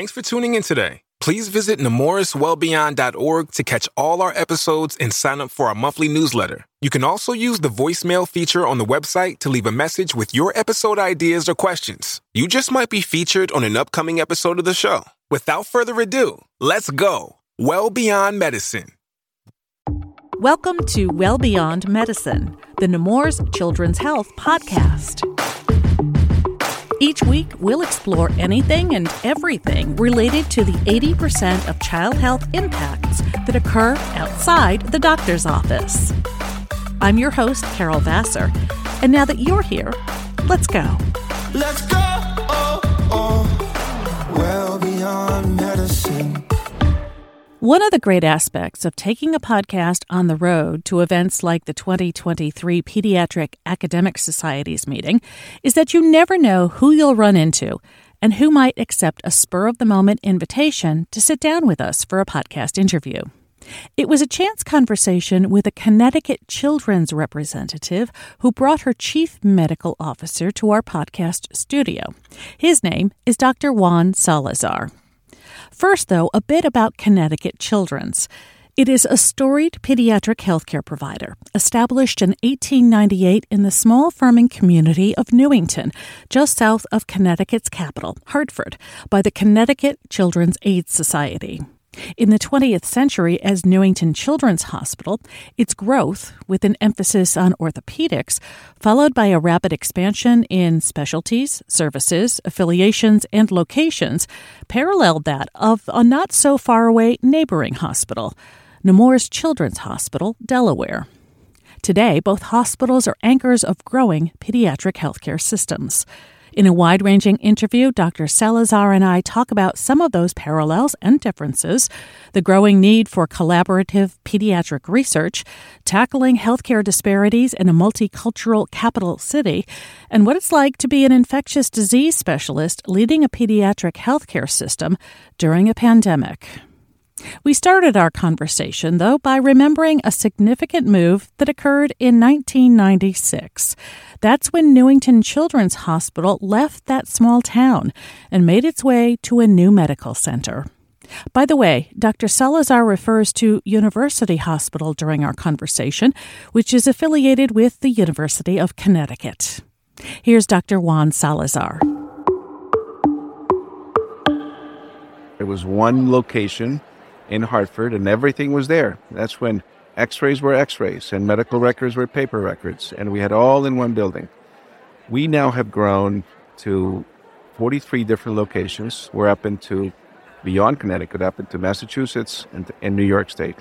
Thanks for tuning in today. Please visit nemourswellbeyond.org to catch all our episodes and sign up for our monthly newsletter. You can also use the voicemail feature on the website to leave a message with your episode ideas or questions. You just might be featured on an upcoming episode of the show. Without further ado, let's go. Well Beyond Medicine. Welcome to Well Beyond Medicine, the Nemours Children's Health Podcast. Each week, we'll explore anything and everything related to the 80% of child health impacts that occur outside the doctor's office. I'm your host, Carol Vassar, and now that you're here, let's go. Let's go. One of the great aspects of taking a podcast on the road to events like the 2023 Pediatric Academic Societies meeting is that you never know who you'll run into and who might accept a spur of the moment invitation to sit down with us for a podcast interview. It was a chance conversation with a Connecticut children's representative who brought her chief medical officer to our podcast studio. His name is Dr. Juan Salazar. First, though, a bit about Connecticut Children's. It is a storied pediatric healthcare provider, established in 1898 in the small farming community of Newington, just south of Connecticut's capital, Hartford, by the Connecticut Children's Aid Society. In the 20th century, as Newington Children's Hospital, its growth, with an emphasis on orthopedics, followed by a rapid expansion in specialties, services, affiliations, and locations, paralleled that of a not so far away neighboring hospital, Nemours Children's Hospital, Delaware. Today, both hospitals are anchors of growing pediatric healthcare systems. In a wide ranging interview, Dr. Salazar and I talk about some of those parallels and differences, the growing need for collaborative pediatric research, tackling healthcare disparities in a multicultural capital city, and what it's like to be an infectious disease specialist leading a pediatric healthcare system during a pandemic. We started our conversation, though, by remembering a significant move that occurred in 1996. That's when Newington Children's Hospital left that small town and made its way to a new medical center. By the way, Dr. Salazar refers to University Hospital during our conversation, which is affiliated with the University of Connecticut. Here's Dr. Juan Salazar. It was one location in Hartford, and everything was there. That's when x rays were x rays and medical records were paper records, and we had all in one building. We now have grown to 43 different locations. We're up into beyond Connecticut, up into Massachusetts and, and New York State.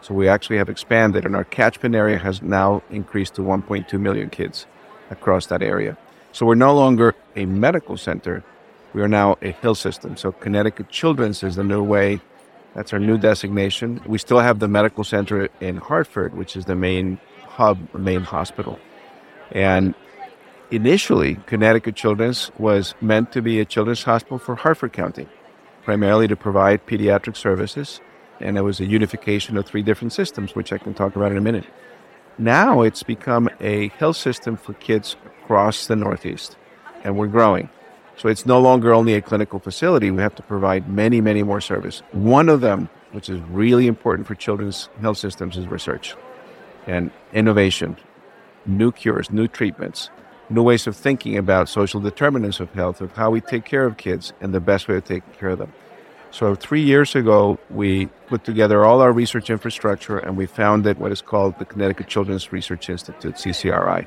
So we actually have expanded, and our catchment area has now increased to 1.2 million kids across that area. So we're no longer a medical center, we are now a health system. So Connecticut Children's is the new way that's our new designation. We still have the medical center in Hartford, which is the main hub, main hospital. And initially, Connecticut Children's was meant to be a children's hospital for Hartford County, primarily to provide pediatric services. And it was a unification of three different systems, which I can talk about in a minute. Now it's become a health system for kids across the Northeast, and we're growing. So it's no longer only a clinical facility. We have to provide many, many more services. One of them, which is really important for children's health systems, is research and innovation, new cures, new treatments, new ways of thinking about social determinants of health, of how we take care of kids and the best way to take care of them. So three years ago, we put together all our research infrastructure and we founded what is called the Connecticut Children's Research Institute, CCRI.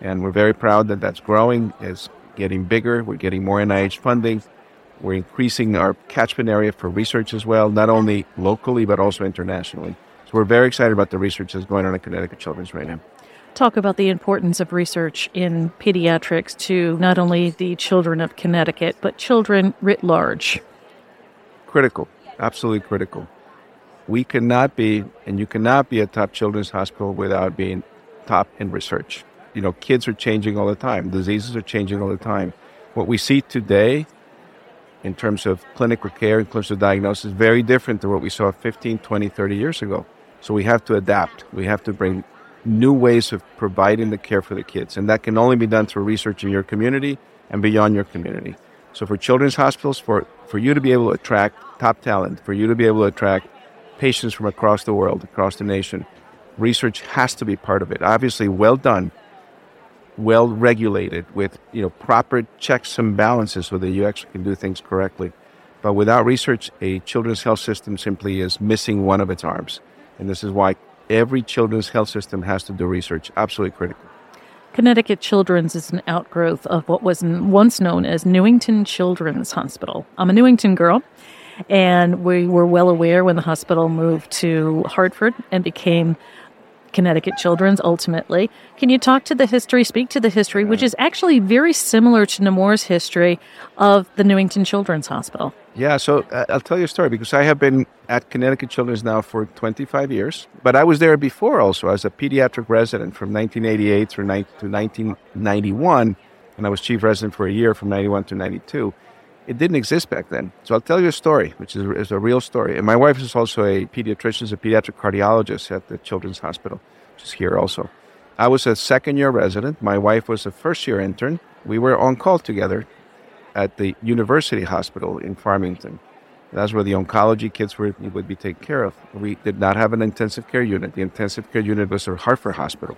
And we're very proud that that's growing. It's getting bigger. We're getting more NIH funding. We're increasing our catchment area for research as well, not only locally, but also internationally. So we're very excited about the research that's going on at Connecticut Children's right now. Talk about the importance of research in pediatrics to not only the children of Connecticut, but children writ large. Critical, absolutely critical. We cannot be, and you cannot be a top children's hospital without being top in research you know, kids are changing all the time. Diseases are changing all the time. What we see today in terms of clinical care, in terms of diagnosis, is very different to what we saw 15, 20, 30 years ago. So we have to adapt. We have to bring new ways of providing the care for the kids. And that can only be done through research in your community and beyond your community. So for children's hospitals, for, for you to be able to attract top talent, for you to be able to attract patients from across the world, across the nation, research has to be part of it. Obviously, well done, well regulated, with you know proper checks and balances so that you actually can do things correctly. But without research, a children's health system simply is missing one of its arms, and this is why every children's health system has to do research. Absolutely critical. Connecticut Children's is an outgrowth of what was once known as Newington Children's Hospital. I'm a Newington girl, and we were well aware when the hospital moved to Hartford and became Connecticut Children's ultimately. Can you talk to the history, speak to the history, which is actually very similar to Nemours' history of the Newington Children's Hospital? Yeah, so uh, I'll tell you a story because I have been at Connecticut Children's now for 25 years, but I was there before also as a pediatric resident from 1988 through ni- to 1991, and I was chief resident for a year from 91 to 92. It didn't exist back then. So I'll tell you a story, which is, is a real story. And my wife is also a pediatrician, a pediatric cardiologist at the Children's Hospital, which is here also. I was a second year resident. My wife was a first year intern. We were on call together at the University Hospital in Farmington. That's where the oncology kids were, would be taken care of. We did not have an intensive care unit. The intensive care unit was at Hartford Hospital.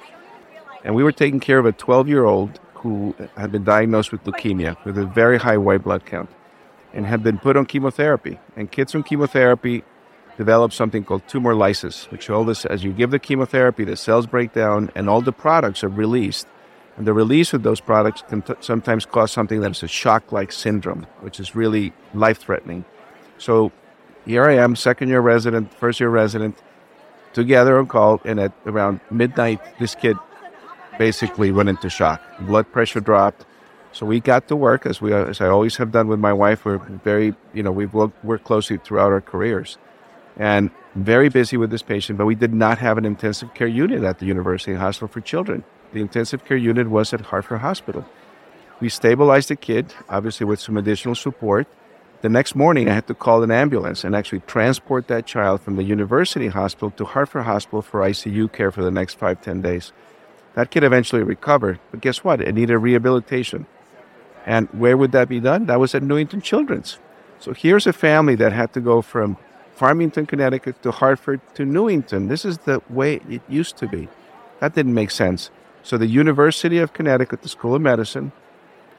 And we were taking care of a 12 year old who had been diagnosed with leukemia with a very high white blood count and had been put on chemotherapy. And kids on chemotherapy develop something called tumor lysis, which all this, as you give the chemotherapy, the cells break down and all the products are released and the release of those products can t- sometimes cause something that is a shock like syndrome, which is really life threatening. So here I am, second year resident, first year resident, together on call. And at around midnight, this kid basically went into shock. Blood pressure dropped. So we got to work as we, as I always have done with my wife. We're very, you know, we've worked, worked closely throughout our careers, and very busy with this patient. But we did not have an intensive care unit at the University Hospital for Children. The intensive care unit was at Hartford Hospital. We stabilized the kid, obviously with some additional support. The next morning, I had to call an ambulance and actually transport that child from the University Hospital to Hartford Hospital for ICU care for the next five, ten days. That kid eventually recovered, but guess what? It needed rehabilitation. And where would that be done? That was at Newington Children's. So here's a family that had to go from Farmington, Connecticut to Hartford to Newington. This is the way it used to be. That didn't make sense. So the University of Connecticut, the School of Medicine,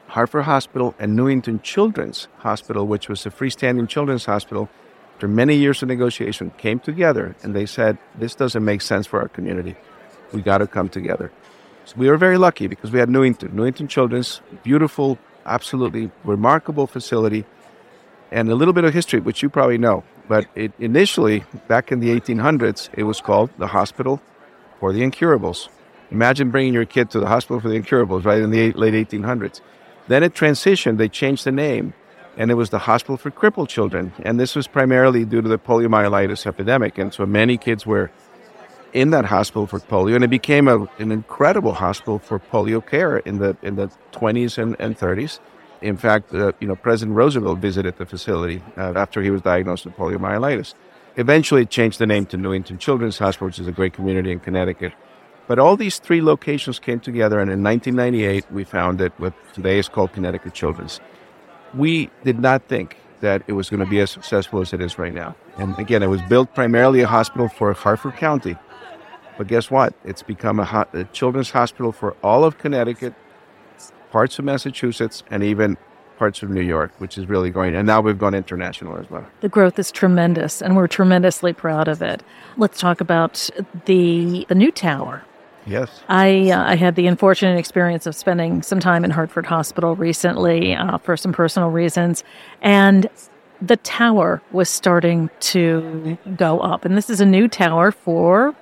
Hartford Hospital, and Newington Children's Hospital, which was a freestanding children's hospital, after many years of negotiation, came together and they said, This doesn't make sense for our community. We got to come together. So we were very lucky because we had Newington, Newington Children's, beautiful, absolutely remarkable facility, and a little bit of history, which you probably know. But it, initially, back in the 1800s, it was called the Hospital for the Incurables. Imagine bringing your kid to the hospital for the incurables, right, in the late 1800s. Then it transitioned, they changed the name, and it was the Hospital for Crippled Children. And this was primarily due to the poliomyelitis epidemic. And so many kids were in that hospital for polio, and it became a, an incredible hospital for polio care in the, in the 20s and, and 30s. In fact, uh, you know, President Roosevelt visited the facility uh, after he was diagnosed with poliomyelitis. Eventually, it changed the name to Newington Children's Hospital, which is a great community in Connecticut. But all these three locations came together, and in 1998, we founded what today is called Connecticut Children's. We did not think that it was going to be as successful as it is right now. And again, it was built primarily a hospital for Hartford County. But guess what? It's become a, ho- a children's hospital for all of Connecticut, parts of Massachusetts, and even parts of New York, which is really going. And now we've gone international as well. The growth is tremendous, and we're tremendously proud of it. Let's talk about the the new tower. Yes. I uh, I had the unfortunate experience of spending some time in Hartford Hospital recently uh, for some personal reasons, and the tower was starting to go up, and this is a new tower for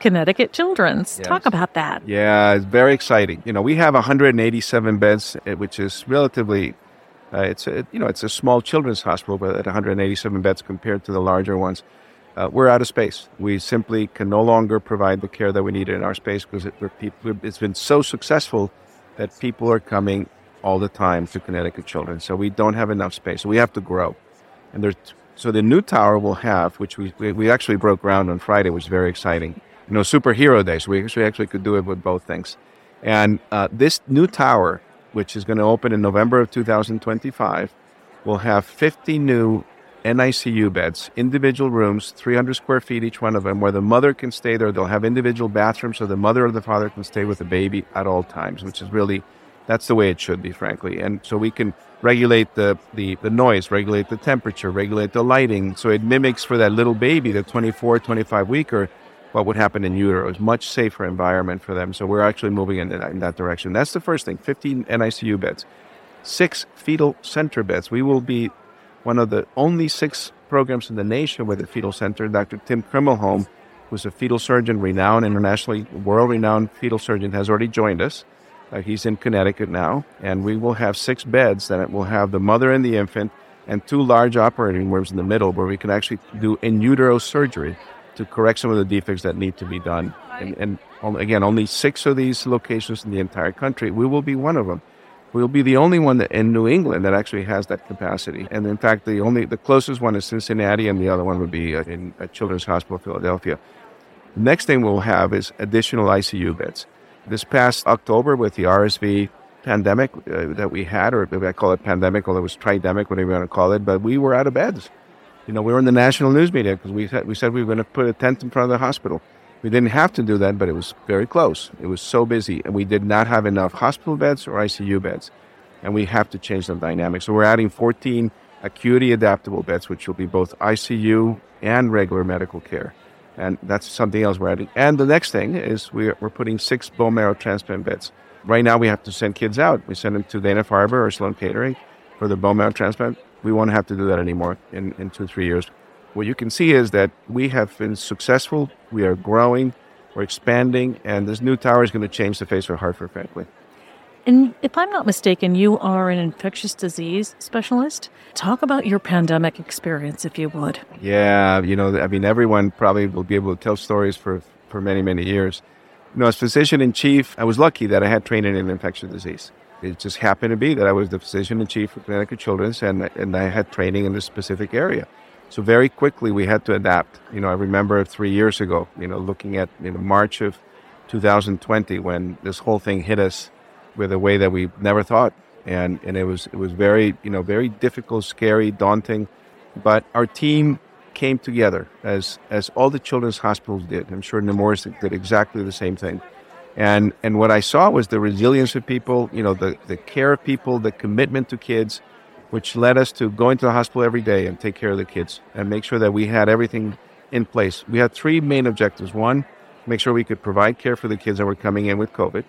Connecticut Children's. Yes. Talk about that. Yeah, it's very exciting. You know, we have 187 beds, eh, which is relatively, uh, it's a, you know, it's a small children's hospital, but at 187 beds compared to the larger ones, uh, we're out of space. We simply can no longer provide the care that we need in our space because it, we're, it's been so successful that people are coming all the time to Connecticut Children. So we don't have enough space. So we have to grow. And there's so the new tower will have, which we, we, we actually broke ground on Friday, which is very exciting. You know, superhero day. So we actually, could do it with both things. And uh, this new tower, which is going to open in November of 2025, We'll have 50 new NICU beds, individual rooms, 300 square feet each one of them, where the mother can stay there. They'll have individual bathrooms so the mother or the father can stay with the baby at all times, which is really, that's the way it should be, frankly. And so we can regulate the, the, the noise, regulate the temperature, regulate the lighting. So it mimics for that little baby, the 24, 25 weeker, what would happen in utero. It's much safer environment for them. So we're actually moving in that, in that direction. That's the first thing 15 NICU beds, six fetal center beds. We will be one of the only six programs in the nation with a fetal center. Dr. Tim Crombleholme, who's a fetal surgeon, renowned, internationally world renowned fetal surgeon, has already joined us. Uh, he's in Connecticut now, and we will have six beds that will have the mother and the infant and two large operating rooms in the middle where we can actually do in utero surgery to correct some of the defects that need to be done. And, and again, only six of these locations in the entire country. We will be one of them. We'll be the only one that, in New England that actually has that capacity. And in fact, the only the closest one is Cincinnati, and the other one would be uh, in at Children's Hospital Philadelphia. The next thing we'll have is additional ICU beds. This past October, with the RSV pandemic uh, that we had, or I call it pandemic, or it was tridemic, whatever you want to call it, but we were out of beds. You know, we were in the national news media because we said, we said we were going to put a tent in front of the hospital. We didn't have to do that, but it was very close. It was so busy, and we did not have enough hospital beds or ICU beds, and we have to change the dynamic. So we're adding 14 acuity adaptable beds, which will be both ICU and regular medical care. And that's something else we're adding. And the next thing is we're, we're putting six bone marrow transplant beds. Right now, we have to send kids out. We send them to Dana Farber or Sloan Kettering for the bone marrow transplant. We won't have to do that anymore in, in two, three years what you can see is that we have been successful. We are growing, we're expanding, and this new tower is going to change the face of Hartford, frankly. And if I'm not mistaken, you are an infectious disease specialist. Talk about your pandemic experience, if you would. Yeah, you know, I mean, everyone probably will be able to tell stories for, for many, many years. You know, as physician in chief, I was lucky that I had training in infectious disease. It just happened to be that I was the physician in chief for Connecticut Children's, and, and I had training in this specific area. So very quickly we had to adapt. You know, I remember three years ago, you know, looking at you know March of 2020 when this whole thing hit us with a way that we never thought, and and it was it was very you know very difficult, scary, daunting, but our team came together as as all the children's hospitals did. I'm sure Nemours did exactly the same thing. And and what I saw was the resilience of people, you know, the, the care of people, the commitment to kids, which led us to go into the hospital every day and take care of the kids and make sure that we had everything in place. We had three main objectives. One, make sure we could provide care for the kids that were coming in with COVID.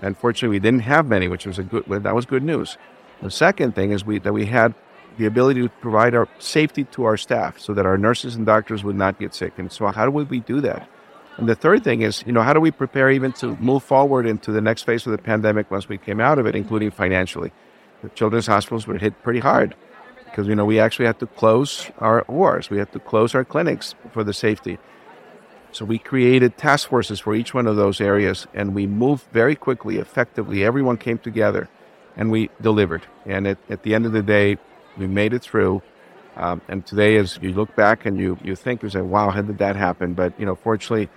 Unfortunately, we didn't have many, which was a good that was good news. The second thing is we that we had the ability to provide our safety to our staff so that our nurses and doctors would not get sick. And so how do we do that? And the third thing is, you know, how do we prepare even to move forward into the next phase of the pandemic once we came out of it, including financially? the children's hospitals were hit pretty hard because you know we actually had to close our ORs, we had to close our clinics for the safety. So we created task forces for each one of those areas, and we moved very quickly, effectively. Everyone came together, and we delivered. And at, at the end of the day, we made it through. Um, and today, as you look back and you you think, you say, "Wow, how did that happen?" But you know, fortunately,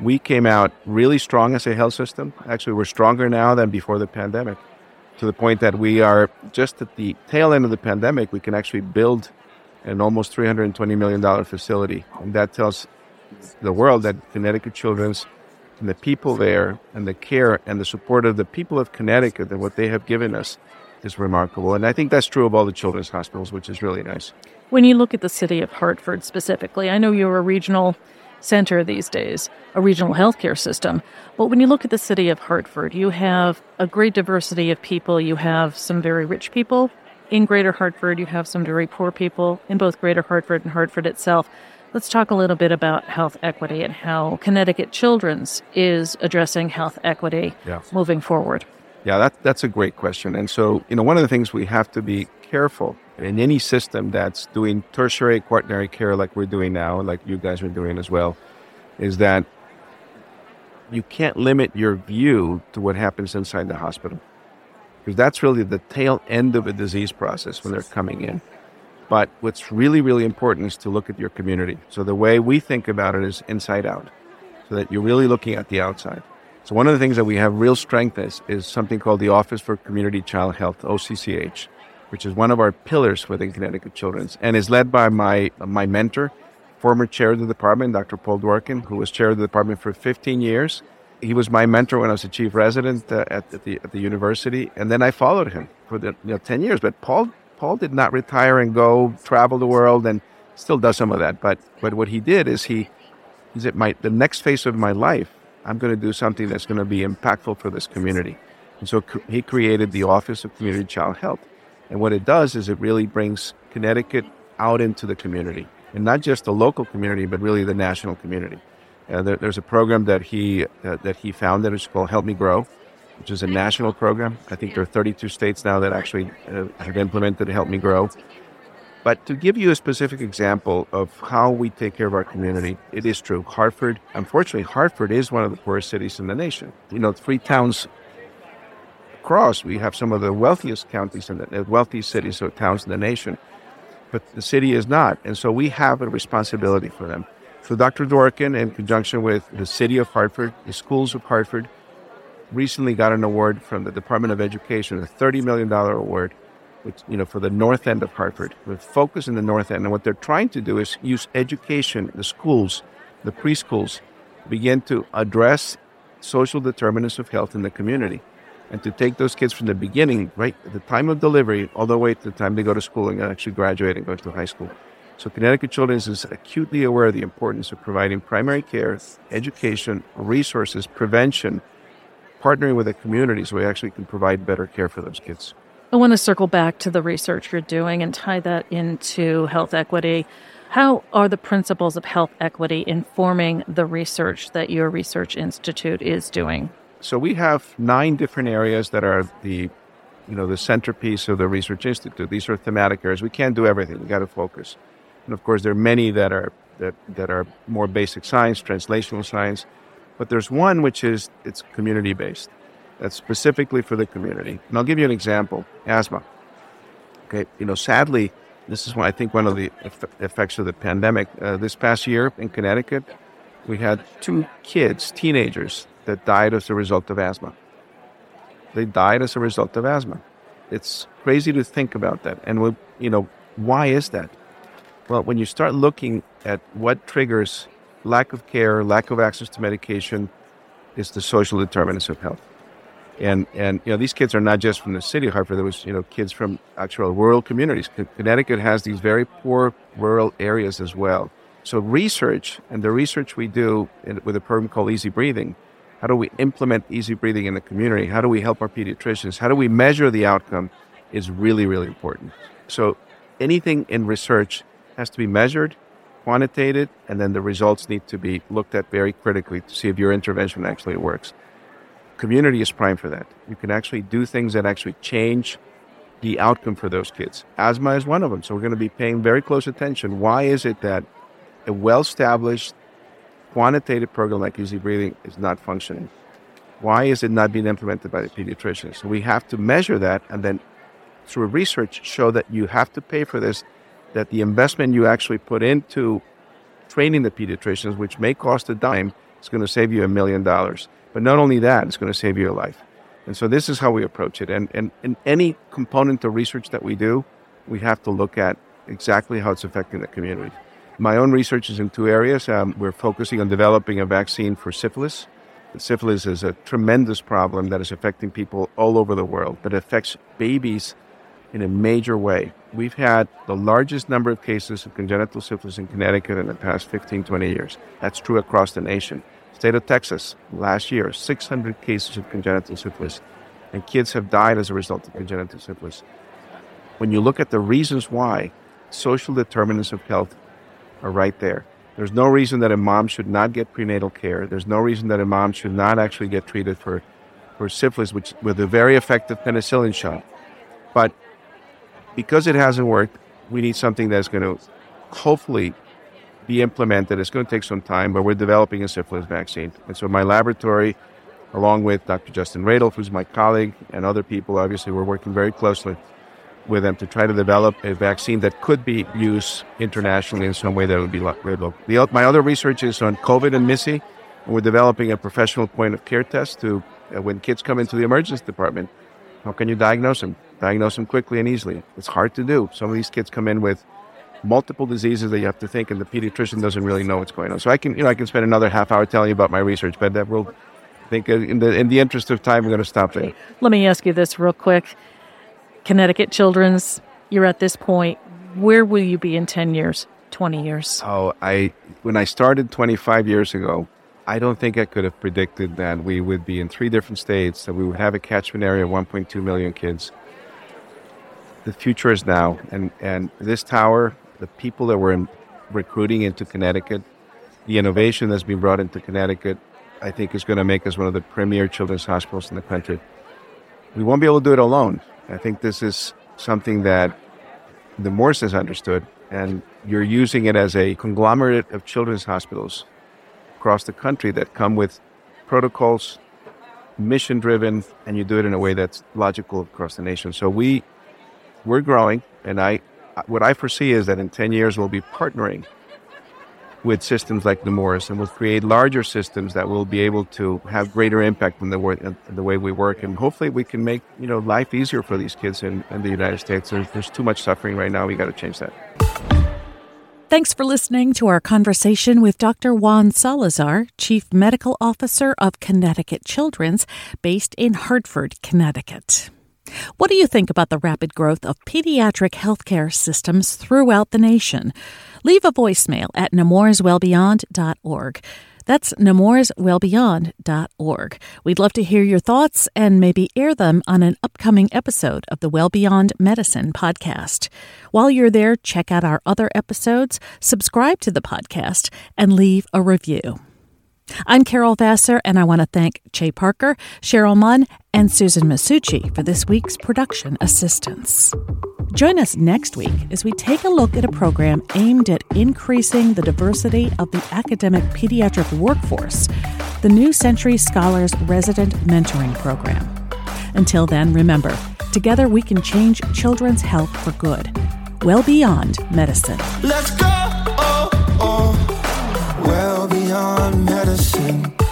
we came out really strong as a health system. Actually, we're stronger now than before the pandemic to the point that we are just at the tail end of the pandemic, we can actually build an almost $320 million facility. And that tells the world that Connecticut Children's and the people there and the care and the support of the people of Connecticut and what they have given us is remarkable. And I think that's true of all the children's hospitals, which is really nice. When you look at the city of Hartford specifically, I know you're a regional center these days, a regional healthcare system. But when you look at the city of Hartford, you have a great diversity of people. You have some very rich people in Greater Hartford, you have some very poor people in both Greater Hartford and Hartford itself. Let's talk a little bit about health equity and how Connecticut Children's is addressing health equity yeah. moving forward. Yeah, that, that's a great question. And so, you know, one of the things we have to be careful in any system that's doing tertiary quaternary care like we're doing now, like you guys are doing as well, is that you can't limit your view to what happens inside the hospital. Because that's really the tail end of a disease process when they're coming in. But what's really, really important is to look at your community. So the way we think about it is inside out, so that you're really looking at the outside. So one of the things that we have real strength is, is something called the Office for Community Child Health, OCCH which is one of our pillars within Connecticut Children's, and is led by my my mentor, former chair of the department, Dr. Paul Dworkin, who was chair of the department for 15 years. He was my mentor when I was a chief resident uh, at, at, the at the university, and then I followed him for the you know, 10 years. But Paul Paul did not retire and go travel the world, and still does some of that. But but what he did is he he said, my the next phase of my life, I'm going to do something that's going to be impactful for this community. And so he created the Office of Community Child Health. And what it does is it really brings Connecticut out into the community, and not just the local community, but really the national community. Uh, there, there's a program that he uh, that he founded. It's called Help Me Grow, which is a national program. I think there are 32 states now that actually uh, have implemented Help Me Grow. But to give you a specific example of how we take care of our community, it is true. Hartford, unfortunately, Hartford is one of the poorest cities in the nation. You know, three towns across, we have some of the wealthiest counties and the wealthiest cities or towns in the nation. But the city is not. And so we have a responsibility for them. So Dr. Dworkin, in conjunction with the city of Hartford, the schools of Hartford, recently got an award from the Department of Education, a $30 million award which, you know, for the north end of Hartford, with focus in the north end. And what they're trying to do is use education, the schools, the preschools, begin to address social determinants of health in the community and to take those kids from the beginning, right, at the time of delivery, all the way to the time they go to school and actually graduate and go to high school. So Connecticut Children's is acutely aware of the importance of providing primary care, education, resources, prevention, partnering with the community so we actually can provide better care for those kids. I want to circle back to the research you're doing and tie that into health equity. How are the principles of health equity informing the research that your research institute is doing? So we have nine different areas that are the you know the centerpiece of the research institute. These are thematic areas. We can't do everything. We got to focus. And of course there are many that are that, that are more basic science, translational science, but there's one which is it's community based that's specifically for the community. And I'll give you an example asthma. Okay, you know, sadly, this is one, I think one of the effects of the pandemic. Uh, this past year in Connecticut, we had two kids, teenagers, that died as a result of asthma. They died as a result of asthma. It's crazy to think about that. And, we, you know, why is that? Well, when you start looking at what triggers lack of care, lack of access to medication, is the social determinants of health and and you know these kids are not just from the city of Hartford. There was you know kids from actual rural communities. Connecticut has these very poor rural areas as well. So research and the research we do in, with a program called Easy Breathing. How do we implement easy breathing in the community? How do we help our pediatricians? How do we measure the outcome? Is really really important. So anything in research has to be measured, quantitated, and then the results need to be looked at very critically to see if your intervention actually works community is prime for that. You can actually do things that actually change the outcome for those kids. Asthma is one of them. So we're going to be paying very close attention. Why is it that a well established quantitative program like easy breathing is not functioning? Why is it not being implemented by the pediatricians? So we have to measure that and then through research show that you have to pay for this, that the investment you actually put into training the pediatricians, which may cost a dime, is going to save you a million dollars. But not only that, it's going to save you a life. And so this is how we approach it. And, and in any component of research that we do, we have to look at exactly how it's affecting the community. My own research is in two areas. Um, we're focusing on developing a vaccine for syphilis. Syphilis is a tremendous problem that is affecting people all over the world, but it affects babies in a major way. We've had the largest number of cases of congenital syphilis in Connecticut in the past 15, 20 years. That's true across the nation. State of Texas, last year, 600 cases of congenital syphilis, and kids have died as a result of congenital syphilis. When you look at the reasons why, social determinants of health are right there. There's no reason that a mom should not get prenatal care. There's no reason that a mom should not actually get treated for, for syphilis, which with a very effective penicillin shot. But because it hasn't worked, we need something that's going to hopefully be implemented. It's going to take some time, but we're developing a syphilis vaccine. And so my laboratory, along with Dr. Justin Radolf, who's my colleague, and other people, obviously, we're working very closely with them to try to develop a vaccine that could be used internationally in some way that would be local. The, my other research is on COVID and MIS-C, we're developing a professional point of care test to, uh, when kids come into the emergency department, How can you diagnose them? Diagnose them quickly and easily. It's hard to do. Some of these kids come in with multiple diseases that you have to think, and the pediatrician doesn't really know what's going on. So I can, you know, I can spend another half hour telling you about my research, but that will I think uh, in the in the interest of time, we're going to stop there. Let me ask you this real quick. Connecticut Children's, you're at this point. Where will you be in 10 years, 20 years? Oh, I when I started 25 years ago, I don't think I could have predicted that we would be in three different states, that we would have a catchment area of 1.2 million kids. The future is now, and and this tower, the people that we're recruiting into Connecticut, the innovation that's been brought into Connecticut, I think is going to make us one of the premier children's hospitals in the country. We won't be able to do it alone. I think this is something that Nemours has understood, and you're using it as a conglomerate of children's hospitals across the country that come with protocols, mission driven, and you do it in a way that's logical across the nation. So we we're growing, and I what I foresee is that in 10 years we'll be partnering with systems like Nemours, and we'll create larger systems that will be able to have greater impact in the, work, in the way we work. And hopefully, we can make you know life easier for these kids in, in the United States. There's, there's too much suffering right now. We got to change that. Thanks for listening to our conversation with Dr. Juan Salazar, Chief Medical Officer of Connecticut Children's, based in Hartford, Connecticut. What do you think about the rapid growth of pediatric healthcare systems throughout the nation? Leave a voicemail at nemourswellbeyond.org. That's nemourswellbeyond.org. We'd love to hear your thoughts and maybe air them on an upcoming episode of the Well Beyond Medicine podcast. While you're there, check out our other episodes, subscribe to the podcast, and leave a review. I'm Carol Vassar, and I want to thank Che Parker, Cheryl Munn, and Susan Masucci for this week's production assistance. Join us next week as we take a look at a program aimed at increasing the diversity of the academic pediatric workforce, the New Century Scholars Resident Mentoring Program. Until then, remember, together we can change children's health for good, well beyond medicine. Let's go! Oh, oh, well beyond medicine innocent